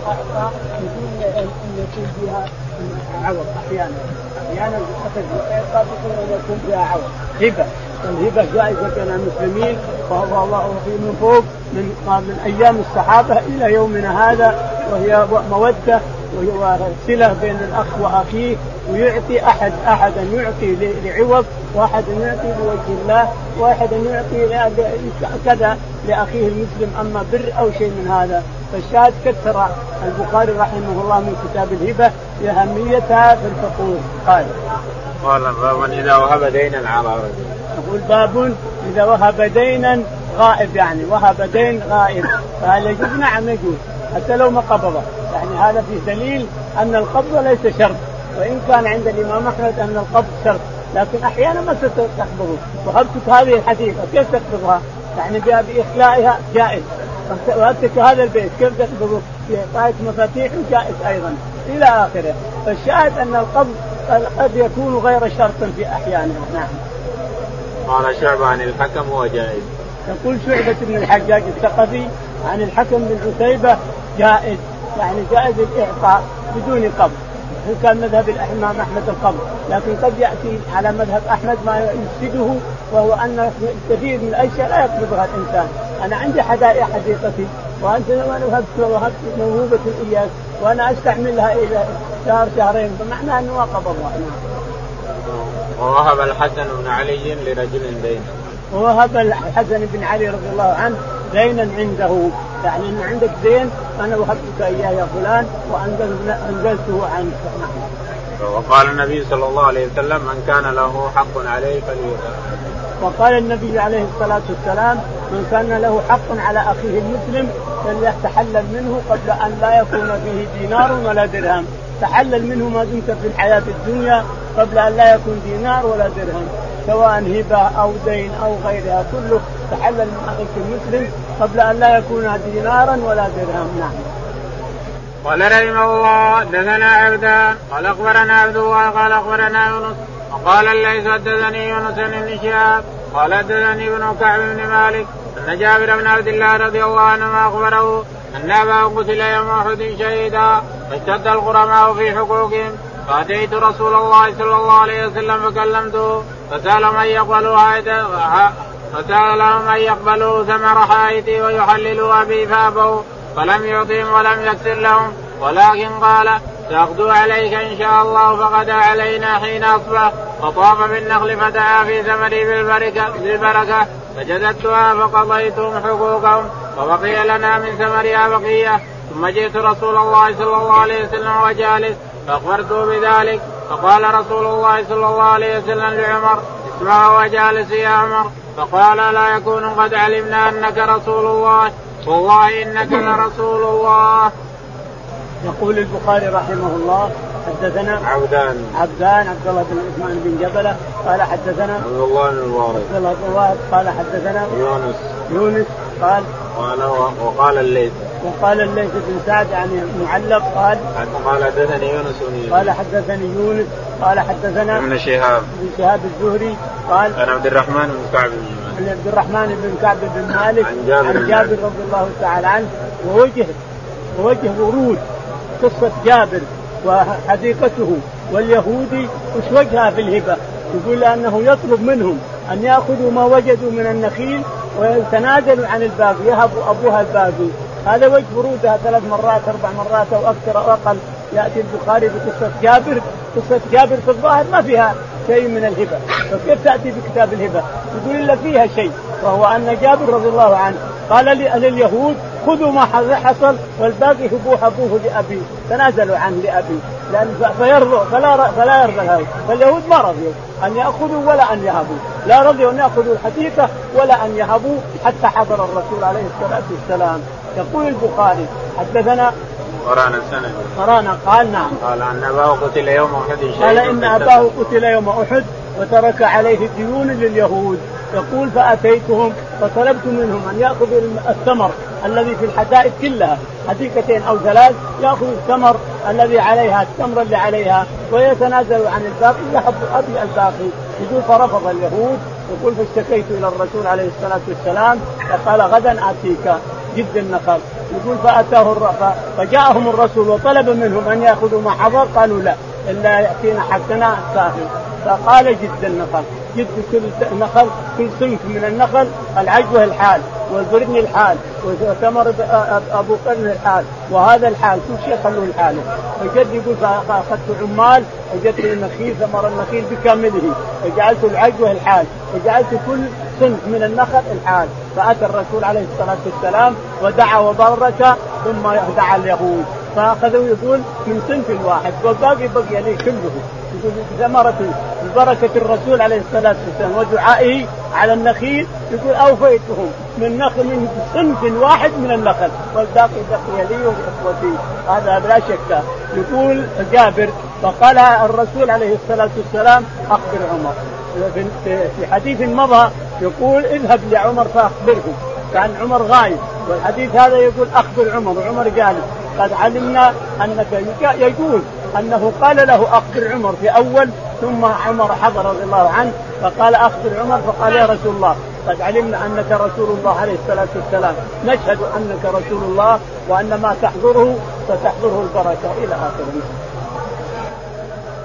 بدون ان يكون فيها عوض أحيانا اخذ اعطى بدون ان يكون فيها عوض هبه الهبه جائزه بين المسلمين وهو في من فوق من من أيام الصحابه إلى يومنا هذا وهي موده وصله بين الاخ واخيه ويعطي أحد احدا يعطي لعوض وأحد يعطي لوجه الله وأحد يعطي كذا لأخيه المسلم أما بر أو شيء من هذا. فالشاهد كثر البخاري رحمه الله من كتاب الهبة لاهميتها في الفقور قال قال باب إذا وهب دينا على رجل يقول باب إذا وهب دينا غائب يعني وهب دين غائب. فهل يجوز؟ نعم يجوز حتى لو ما قبضه. يعني هذا في دليل أن القبض ليس شرط. وإن كان عند الإمام أحمد أن القبض شرط لكن أحيانا ما تقبضه وهبتك هذه الحديقه كيف تقبضها؟ يعني بإخلائها جائز وهبتك هذا البيت كيف تقبضه؟ باعطائك مفاتيح جائز أيضا إلى آخره فالشاهد أن القبض قد يكون غير شرط في احيانه نعم. قال شعبة عن الحكم هو جائز. يقول شعبة بن الحجاج الثقفي عن الحكم بن عتيبة جائز يعني جائز الإعطاء بدون قبض ان كان مذهب الامام أحمد القبض لكن قد يأتي على مذهب أحمد ما يفسده وهو أن كثير من الأشياء لا يقبضها الإنسان. أنا عندي حدائق حديقتي وأنت وهبت وهبت موهوبة إياك وأنا أستعملها إلى شهر شهرين فمعناه أنه ما قبضها نعم. ووهب الحسن بن علي لرجل دينا ووهب الحسن بن علي رضي الله عنه دينا عنده. يعني إن عندك دين أنا وهبتك إياه يا فلان وانزلته عنك. نعم. وقال النبي صلى الله عليه وسلم من كان له حق عليه فليؤدى وقال النبي عليه الصلاة والسلام من كان له حق على أخيه المسلم فليتحلل منه قبل أن لا يكون فيه دينار ولا درهم. تحلل منه ما دمت في الحياة الدنيا قبل أن لا يكون دينار ولا درهم. سواء هبة أو دين أو غيرها كله تحلل من أخيك المسلم قبل أن لا يكون دينارا ولا درهم نعم قال رحمه الله دثنا عبدان قال أخبرنا عبد الله قال أخبرنا يونس وقال الليث حدثني يونس بن شهاب قال حدثني ابن كعب بن مالك أن جابر بن عبد الله رضي الله عنهما أخبره أن اباه قتل يوم أحد شهيدا فاشتد الغرماء في حقوقهم فأتيت رسول الله صلى الله عليه وسلم فكلمته فسأل من يقبل فسأل لهم ان يقبلوا ثمر حائطي ويحللوا أبي فابوا فلم يعطهم ولم يكسر لهم. ولكن قال تغدو عليك إن شاء الله فغدا علينا حين أصبح. فطاف بالنخل فدعا في ثمري بالبركه بالبركة. فجددتها فقضيتهم حقوقهم. وبقي لنا من ثمرها بقية. ثم جئت رسول الله صلى الله عليه وسلم وجالس. فأخبرته بذلك. فقال رسول الله صلى الله عليه وسلم لعمر اسمع وجالس يا عمر فقال لا يكون قد علمنا أنك رسول الله. والله إنك لرسول الله. يقول البخاري رحمه الله حدثنا عبدان. عبدان عبد الله بن عثمان بن جبلة قال حدثنا عبد الله بن الوارث. عبد الله بن الوارث قال حدثنا يونس. يونس قال قال وقال الليث. وقال الليث بن سعد يعني معلق قال قال حدثني يونس بن قال حدثني يونس قال حدثنا ابن شهاب. ابن شهاب الزهري قال عن عبد الرحمن بن كعب بن عن عبد الرحمن بن كعب بن مالك عن جابر, عن جابر رضي الله تعالى عنه ووجه ووجه ورود قصة جابر وحديقته واليهودي وش وجهها في الهبة؟ يقول أنه يطلب منهم أن يأخذوا ما وجدوا من النخيل ويتنازلوا عن الباقي يهبوا أبوها الباقي. هذا وجه ورودها ثلاث مرات أربع مرات أو أكثر أو أقل. يأتي البخاري بقصة جابر. قصة جابر في الظاهر ما فيها شيء من الهبة. فكيف تأتي بكتاب الهبة؟ يقول إلا فيها شيء وهو أن جابر رضي الله عنه قال لليهود خذوا ما حصل والباقي هبوه ابوه لأبي. تنازلوا عنه لأبي. لأن فيرضوا فلا فلا يرضى اليهود فاليهود ما رضيوا أن يأخذوا ولا أن يهبوا. لا رضيوا أن يأخذوا الحديقه ولا أن يهبوا حتى حضر الرسول عليه الصلاة والسلام. يقول البخاري حدثنا قرانا السنة قرانا قال نعم. قال ان أباه قتل يوم أحد قال إن أباه قتل يوم أحد وترك عليه ديون لليهود. يقول فأتيتهم فطلبت منهم أن ياخذوا الثمر الذي في الحدائق كلها. حديقتين أو ثلاث يأخذ الثمر الذي عليها التمر اللي عليها ويتنازل عن الباقي. يحب أبي الباقي. يقول فرفض اليهود. يقول فاشتكيت إلى الرسول عليه الصلاة والسلام فقال غدا آتيك. جد النخل يقول فأتاه فجاءهم الرسول وطلب منهم أن يأخذوا ما حضر قالوا لا إلا يأتينا حقنا ساهل فقال جد النخل جد كل نخل كل صنف من النخل العجوة الحال والبرن الحال وثمر أبو قرن الحال وهذا الحال كل شيء خلوه الحال فجد يقول فأخذت عمال وجدت النخيل ثمر النخيل بكامله. وجعلت العجوة الحال وجعلت كل صنف من النخل الحال فأتى الرسول عليه الصلاة والسلام ودعا وبارك ثم دعا اليهود. فاخذوا يقول من صنف واحد. والباقي بقي لي كله. ثمرة بركة الرسول عليه الصلاة والسلام ودعائه على النخيل. يقول أوفيتهم من نخل من صنف واحد من النخل. والباقي بقي لي ولإخوتي هذا لا شك. يقول جابر فقال الرسول عليه الصلاة والسلام أخبر عمر في حديث مضى يقول اذهب لعمر فأخبره كان عمر غايب والحديث هذا يقول أخبر عمر وعمر قال قد علمنا أنك يجوز أنه قال له أخبر عمر في أول ثم عمر حضر رضي الله عنه فقال أخبر عمر فقال يا رسول الله قد علمنا أنك رسول الله عليه الصلاة والسلام نشهد أنك رسول الله وأن ما تحضره ستحضره البركة إلى اخره.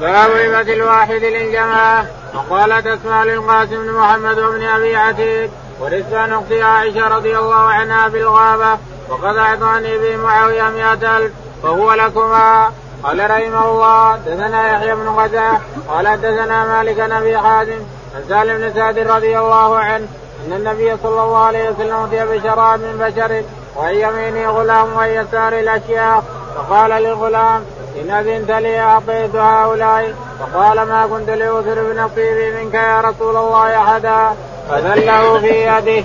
باب هبة الواحد للجماعة. وقالت اسماء للقاسم بن محمد وابن أبي عتيق ورزقان أختي عائشة رضي الله عنها بالغابة وقد أعطاني به معاوية مئة ألف فهو لكما. قال رحمه الله دثنا يحيى بن غزاه قال دثنا مالك نبي حازم عن سالم بن سعد رضي الله عنه أن النبي صلى الله عليه وسلم أوتي بشراب من بشر وعن يمينه غلام وعن يساره الاشياء فقال للغلام إن أذنت لي اعطيت هؤلاء فقال ما كنت لاوثر بنصيبي منك يا رسول الله أحدا فذله في يده.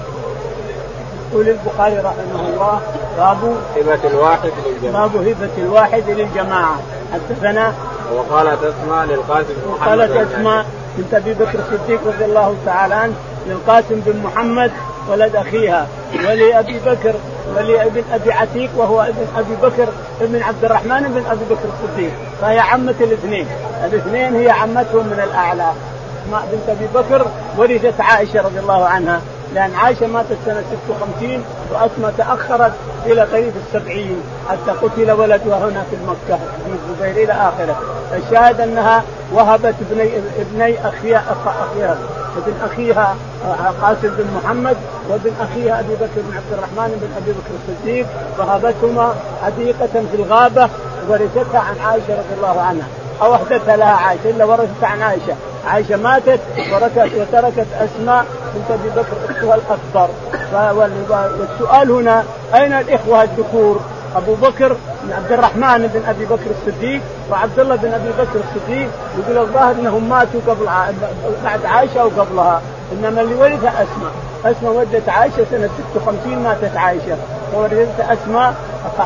يقول البخاري رحمه الله باب هبة الواحد للجماعة. باب هبة الواحد للجماعة. حدثنا وقالت اسماء للقاسم بن محمد. قالت اسماء بنت أبي بكر الصديق رضي الله تعالى عنه للقاسم بن محمد ولد أخيها ولأبي بكر ولابن أبي عتيق وهو ابن أبي بكر ابن عبد الرحمن بن أبي بكر الصديق فهي عمة الاثنين. الاثنين هي عمتهم من الأعلى. أسماء بنت أبي بكر ورثت عائشة رضي الله عنها. لأن عائشة ماتت سنة 56 وأسماء تأخرت إلى قريب السبعين. حتى قتل ولدها هنا في مكه ابن الزبير إلى آخره. الشاهد أنها وهبت ابني ابني اخيها اخيها ابن أخيها قاسم بن محمد وابن أخيها أبي بكر بن عبد الرحمن بن أبي بكر الصديق وهبتهما حديقة في الغابة ورثتها عن عائشة رضي الله عنها. أو احدثها لها عائشة إلا ورثتها عن عائشة. عائشة ماتت ورثت وتركت أسماء بنت أبي بكر أختها الأكبر. والسؤال هنا أين الإخوة الذكور؟ أبو بكر عبد الرحمن بن أبي بكر الصديق وعبد الله بن أبي بكر الصديق يقول الظاهر إنهم ماتوا قبل بعد عائشة أو قبلها إنما اللي ورثها أسماء. أسماء ولدت عائشة سنة 56 ماتت عائشة. وورثت أسماء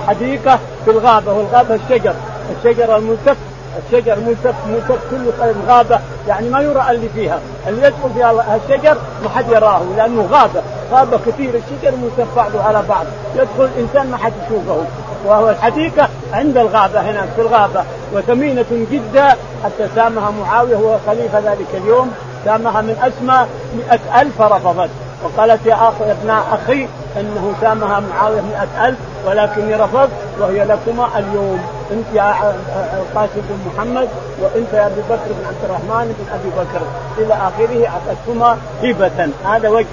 حديقة في الغابة والغابة الشجر. الشجر الملتف الشجر ملتف ملتف كله غابة. يعني ما يرى اللي فيها، اللي يدخل فيها الشجر ما حد يراه لأنه غابة، غابة كثير الشجر ملتف بعضه على بعض، يدخل الانسان ما حد يشوفه، وهو الحديقة عند الغابة هناك في الغابة وثمينة جدا حتى سامها معاوية هو خليفة ذلك اليوم سامها من أسمى مئة ألف فرفضت وقالت يا أخ يا ابن أخي أنه سامها معاوية مئة ألف ولكني رفضت وهي لكما اليوم. أنت يا قاسم بن محمد وأنت يا أبي بكر بن عبد الرحمن بن أبي بكر. إلى آخره أعطتكما هبة. هذا وجه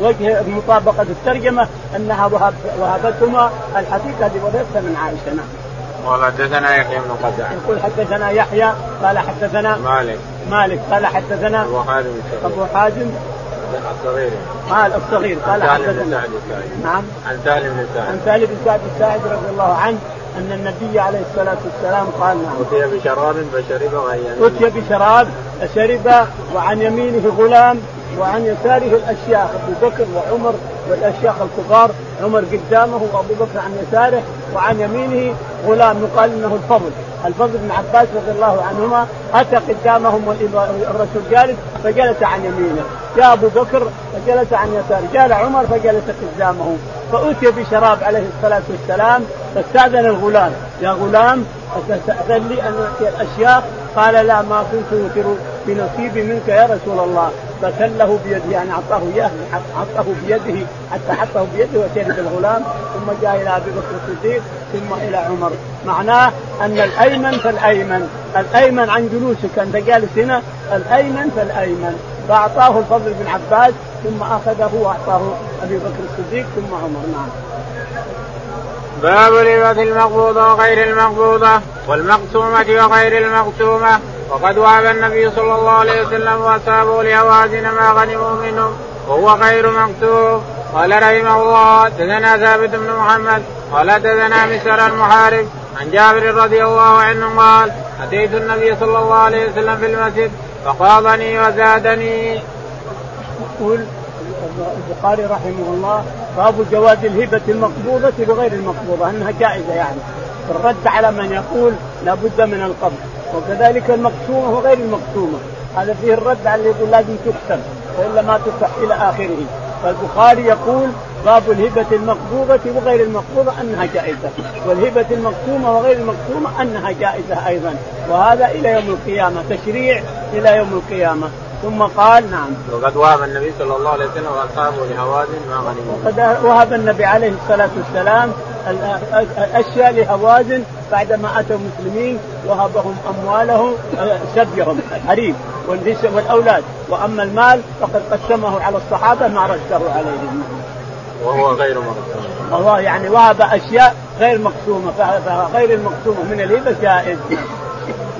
وجه مطابقة الترجمة أنها وهبتهما الحقيقة لورثتها من عائشة. نعم. قال حدثنا يحيى بن قزع يقول حدثنا يحيى قال حدثنا مالك. مالك قال حدثنا أبو حازم أبو حازم الصغير. قال الصغير قال حدثنا. نعم. عن سالم بن سعد. عن سالم بن سعد الساعد رضي الله عنه أن النبي عليه الصلاة والسلام قال نعم. اتي بشراب فشرب وعن اتي بشراب شرب وعن يمينه غلام وعن يساره الأشياخ أبو بكر وعمر والأشياخ الكبار عمر قدامه وأبو بكر عن يساره وعن يمينه غلام يقال إنه الفضل. الفضل بن عباس رضي الله عنهما أتى قدامهم والرسول جالس فجلس عن يمينه. جاء أبو بكر فجلس عن يساره جاء عمر فجلس قدامه. فأتي بشراب عليه الصلاة والسلام فاستأذن الغلام. يا غلام استاذن لي أن أعطي الأشياخ؟ قال لا ما كنت اوتر بنصيبي منك يا رسول الله. فسله بيده يعني أعطاه إياه أعطاه بيده حتى حطه بيده وشهد الغلام ثم جاء إلى أبي بكر الصديق ثم إلى عمر. معناه أن الأيمن فالأيمن. الأيمن عن جلوسك أنت جالس هنا الأيمن فالأيمن. فأعطاه الفضل بن عباس ثم أخذه وأعطاه أبي بكر الصديق ثم عمر. نعم. باب الهبة المقبوضة وغير المقبوضة. والمقسومة وغير المقسومة وقد وهب النبي صلى الله عليه وسلم وأصحابه لهوازن ما غنموا منهم وهو غير مكتوب قال رحمه الله دثنا ثابت بن محمد قال دثنا مسر المحارب عن جابر رضي الله عنه قال أتيت النبي صلى الله عليه وسلم في المسجد فقاضني وزادني. يقول البخاري رحمه الله باب جواز الهبة المقبوضة بغير المقبوضة أنها جائزة يعني الرد على من يقول لابد من القبض وكذلك المقسومة وغير المقسومة. هذا فيه الرد على اللي يقول لازم تقسم وإلا ما تصح إلى آخره. فالبخاري يقول باب الهبة المقبوضة وغير المقبوضة أنها جائزة. والهبة المقسومة وغير المقسومة أنها جائزة أيضا. وهذا إلى يوم القيامة تشريع إلى يوم القيامة. ثم قال نعم. وقد وهب النبي صلى الله عليه وسلم وأصحابه لهوازن ما غنموا. وقد وهب النبي عليه الصلاة والسلام الأشياء لهوازن بعدما أتوا المسلمين وهبهم أموالهم سبيهم الحريم والأولاد. وأما المال فقد قسمه على الصحابة ما رده عليهم. وهو غير مقسوم الله يعني وهب أشياء غير مقسومة فغير المقسومة من الهبه جائز.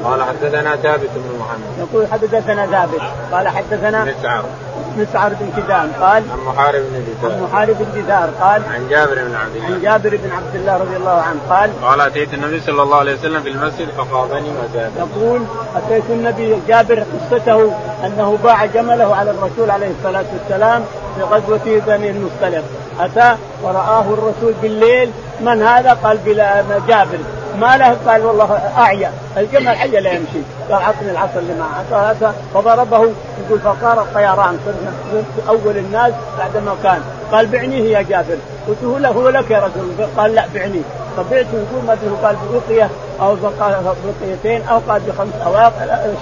قال حدثنا ثابت بن محمد. يقول حدثنا ثابت قال حدثنا مسعر مسعر بن كدام قال عن محارب بن دثار عن محارب بن دثار قال عن جابر بن عبد الله. عن جابر بن عبد الله رضي الله عنه قال قال أتيت النبي صلى الله عليه وسلم في المسجد فقاضني وزاد يقول أتيت النبي جابر قصته أنه باع جمله على الرسول عليه الصلاة والسلام في غزوة بني المصطلق. أتى ورآه الرسول بالليل. من هذا؟ قال بلا جابر. ما له قال والله أعيا. الجمل حي لا يمشي. قال اعطني العصا اللي معه فضربه يقول فصار الطيران صرنا أول الناس بعدما كان. قال بعنيه يا جابر قلت له هو لك يا رسول قال لا بعنيه فبعته يقول ما قال برقيه أو برقيتين أو قال بخمس أواق.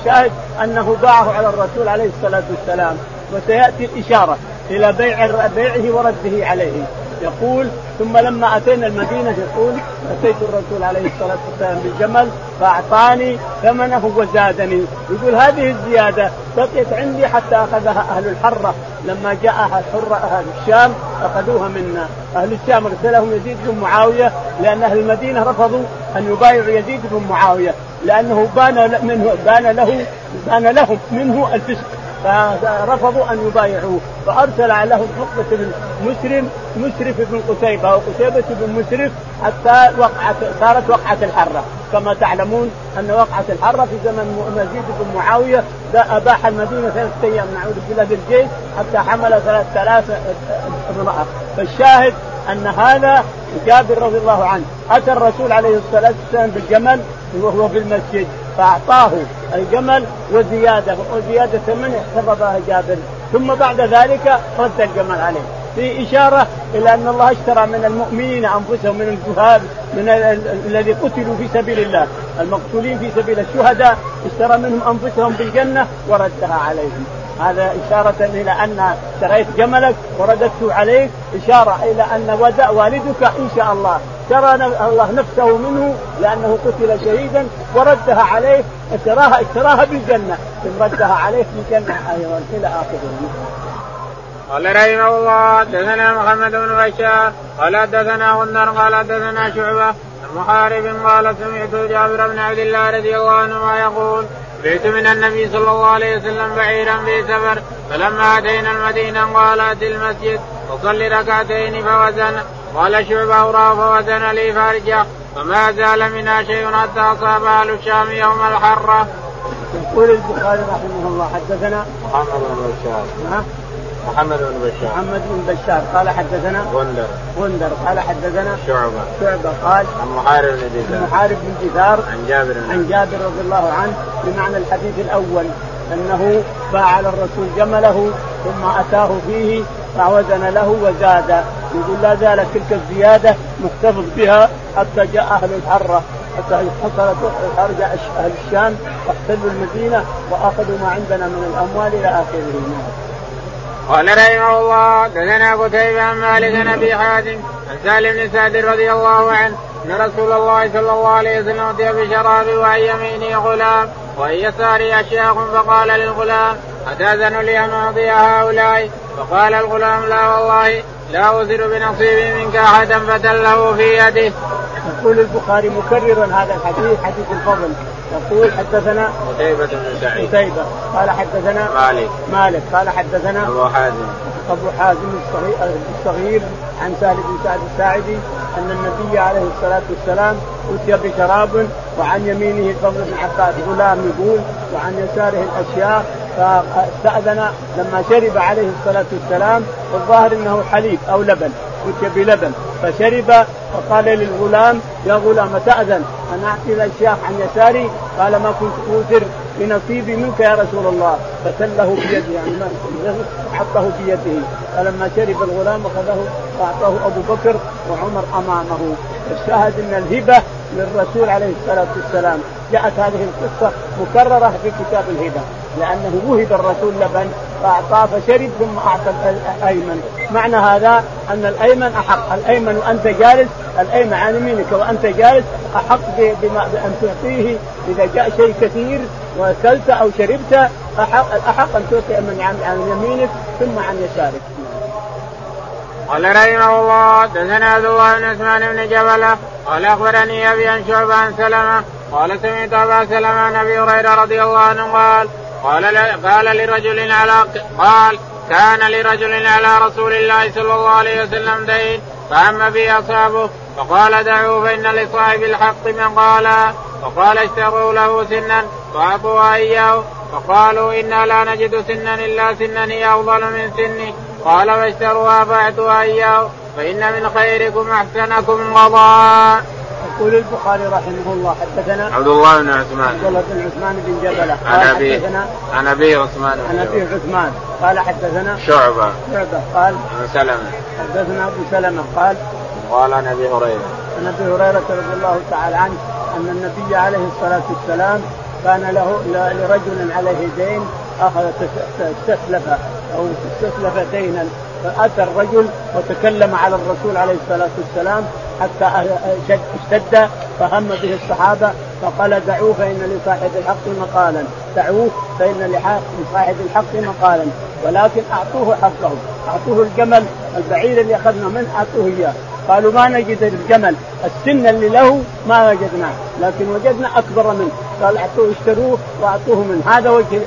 الشاهد أنه باعه على الرسول عليه الصلاة والسلام. وسيأتي الإشارة إلى بيع بيعه ورده عليه. يقول ثم لما أتينا المدينة يقول أتيت الرسول عليه الصلاة والسلام بالجمل فأعطاني ثمنه وزادني. يقول هذه الزيادة بقيت عندي حتى أخذها أهل الحرة. لما جاء حر أهل الشام أخذوها منا. أهل الشام أرسلهم يزيد بن معاوية لأن أهل المدينة رفضوا أن يبايعوا يزيد بن معاوية لأنه بان منه بان له بان لهم منه الفسق. فرفضوا أن يبايعوه. فأرسل لهم عقبة بن مسرم مسرف بن قتيبة وقتيبه بن مسرف حتى وقعت صارت وقعة الحرة. كما تعلمون أن وقعة الحرة في زمن يزيد بن معاوية أباح المدينة ثلاثة أيام نعوذ بالله بالجيش حتى حمل ثلاث آلاف امرأة. فالشاهد أن هذا جابر رضي الله عنه. أتى الرسول عليه الصلاة والسلام بالجمل وهو في المسجد فأعطاه الجمل وزيادة وزيادة ثمن احتفظها جابر. ثم بعد ذلك رد الجمل عليه. في إشارة إلى أن الله اشترى من المؤمنين أنفسهم من الجهاد من الذي قتلوا في سبيل الله. المقتولين في سبيل الشهداء اشترى منهم أنفسهم بالجنة وردها عليهم. هذا إشارة إلى أن اشتريت جملك ورددته عليك إشارة إلى أن والدك إن شاء الله. اشترى الله نفسه منه لأنه قتل شهيدا وردها عليه اشتراها اشتراها بالجنة. ثم ردها عليه في الجنة أيضا إلى آخره. قال رحمه الله دثنا محمد بن بشار قال دثنا غندر قال دثنا شعبة محارب قال سمعت جابر بن عبد الله رضي الله عنهما يقول بعت من النبي صلى الله عليه وسلم بعيرا في سفر فلما أتينا المدينة قال اتي المسجد وصل ركعتين فوزن. قال شعبه راه فوزن لي فرجه فما زال منها شيء حتى أصاب أهل الشام يوم الحرة. يقول البخاري رحمه الله حدثنا محمد بن بشار محمد بن بشار. محمد بن بشار. قال حدثنا غندر. غندر. قال حدثنا شعبة. شعبة. قال عن محارب بن دثار محارب بن دثار عن جابر عن جابر رضي الله عنه بمعنى الحديث الأول أنه باع على الرسول جمله ثم أتاه فيه فوزن له وزاد. يقول لا زالت تلك الزيادة محتفظ بها حتى جاء أهل الحرة حتى حصلت خرج أهل الشام واحتلوا المدينة وأخذوا ما عندنا من الأموال إلى آخره. قال رحمه الله دثنا قتيبة عن مالك بن أبي حاتم عن سالم بن سعد رضي الله عنه أن رسول الله صلى الله عليه وسلم اتي بشراب وعن يمينه غلام وعن يساره أشياخ فقال للغلام أتأذن لي أن أعطي هؤلاء فقال الغلام لا والله لا أزر بنصيب منك أحدا فدله في يده. يقول البخاري مكررا هذا الحديث حديث الفضل. يقول حدثنا قتيبة بن سعيد. قتيبة. قال حدثنا مالك. مالك. قال حدثنا أبو حازم. أبو حازم الصغير عن سهل بن سعد الساعدي أن النبي عليه الصلاة والسلام أتي بشراب وعن يمينه فضل بن عباس غلام يقول وعن يساره الأشياء فأستأذن لما شرب عليه الصلاة والسلام والظاهر إنه حليب أو لبن. أتي بلبن. فشرب فقال للغلام يا غلام تاذن ان أعطي الاشياء عن يساري. قال ما كنت اوثر بنصيبي منك يا رسول الله. فتله بيده يعني حطه بيده فلما شرب الغلام أخذه وأعطاه أبو بكر وعمر أمامه. الشاهد أن الهبة للرسول عليه الصلاة والسلام. جاءت هذه القصة مكررة في كتاب الهبة. لأنه وهب الرسول لبن فأعطاه فشرب ثم أعطى الأيمن. معنى هذا أن الأيمن أحق الأيمن وأنت جالس الأيمن عن يمينك وأنت جالس أحق بما بأن تعطيه إذا جاء شيء كثير وأكلت أو شربت احق الاحق أن تعطي من عن يمينك ثم عن يسارك. قال رحمه الله دثنا عبد الله بن عثمان بن جبله قال أخبرني أبي عن شعبة عن سلمة قال سمعت أبا سلمة عن أبي هريرة رضي الله عنه قال قال قال لرجل على قال كان لرجل على رسول الله صلى الله عليه وسلم دين فهم به أصحابه فقال دعوه فإن لصاحب الحق من قال فقال اشتروا له سنا فاعطوا إياه. فقالوا إنا لا نجد سنا إلا سنا هي أفضل من سني. قال فاشتروها فاعطوا إياه. فإن من خيركم أحسنكم قضاء. يقول البخاري رحمه الله حدثنا عبد الله بن عثمان. عبد الله بن عثمان بن جبله عن ابي عن أبي عثمان عن أبي عثمان. قال حدثنا شعبة. شعبة. قال عن سلمة. حدثنا أبو سلمة. قال قال عن أبي هريرة. عن أبي هريرة رضي الله تعالى عنه أن النبي عليه الصلاة والسلام كان له لرجل عليه دين أخذ استسلف أو استسلف دينا. فأتى الرجل وتكلم على الرسول عليه الصلاة والسلام حتى اشتد فهم به الصحابة فقال دعوه فإن لصاحب الحق مقالا. دعوه فإن لصاحب الحق مقالا. ولكن أعطوه حقه أعطوه الجمل. البعير اللي أخذنا منه أعطوه إياه. قالوا ما نجد الجمل. السن اللي له ما وجدناه. لكن وجدنا أكبر منه. قال أعطوه اشتروه وأعطوه منه. هذا وجه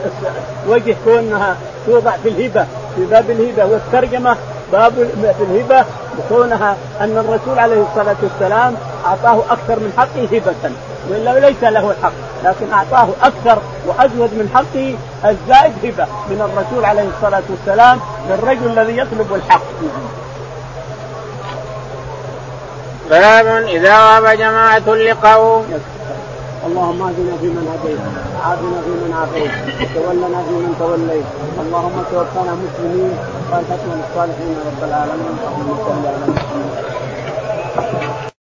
وجه كونها توضع في الهبة. في باب الهبة والترجمة باب في الهبة كونها أن الرسول عليه الصلاة والسلام أعطاه أكثر من حقه هبة وإلا ليس له الحق لكن أعطاه أكثر وأزود من حقه الزائد هبة من الرسول عليه الصلاة والسلام للرجل الذي يطلب الحق. باب إذا غاب جماعة لقوم. اللهم اهدنا فيمن هديت عافنا فيمن عافيت تولنا فيمن توليت. اللهم توفنا مسلمين والحكم الصالحين رب العالمين. اللهم صل على محمد.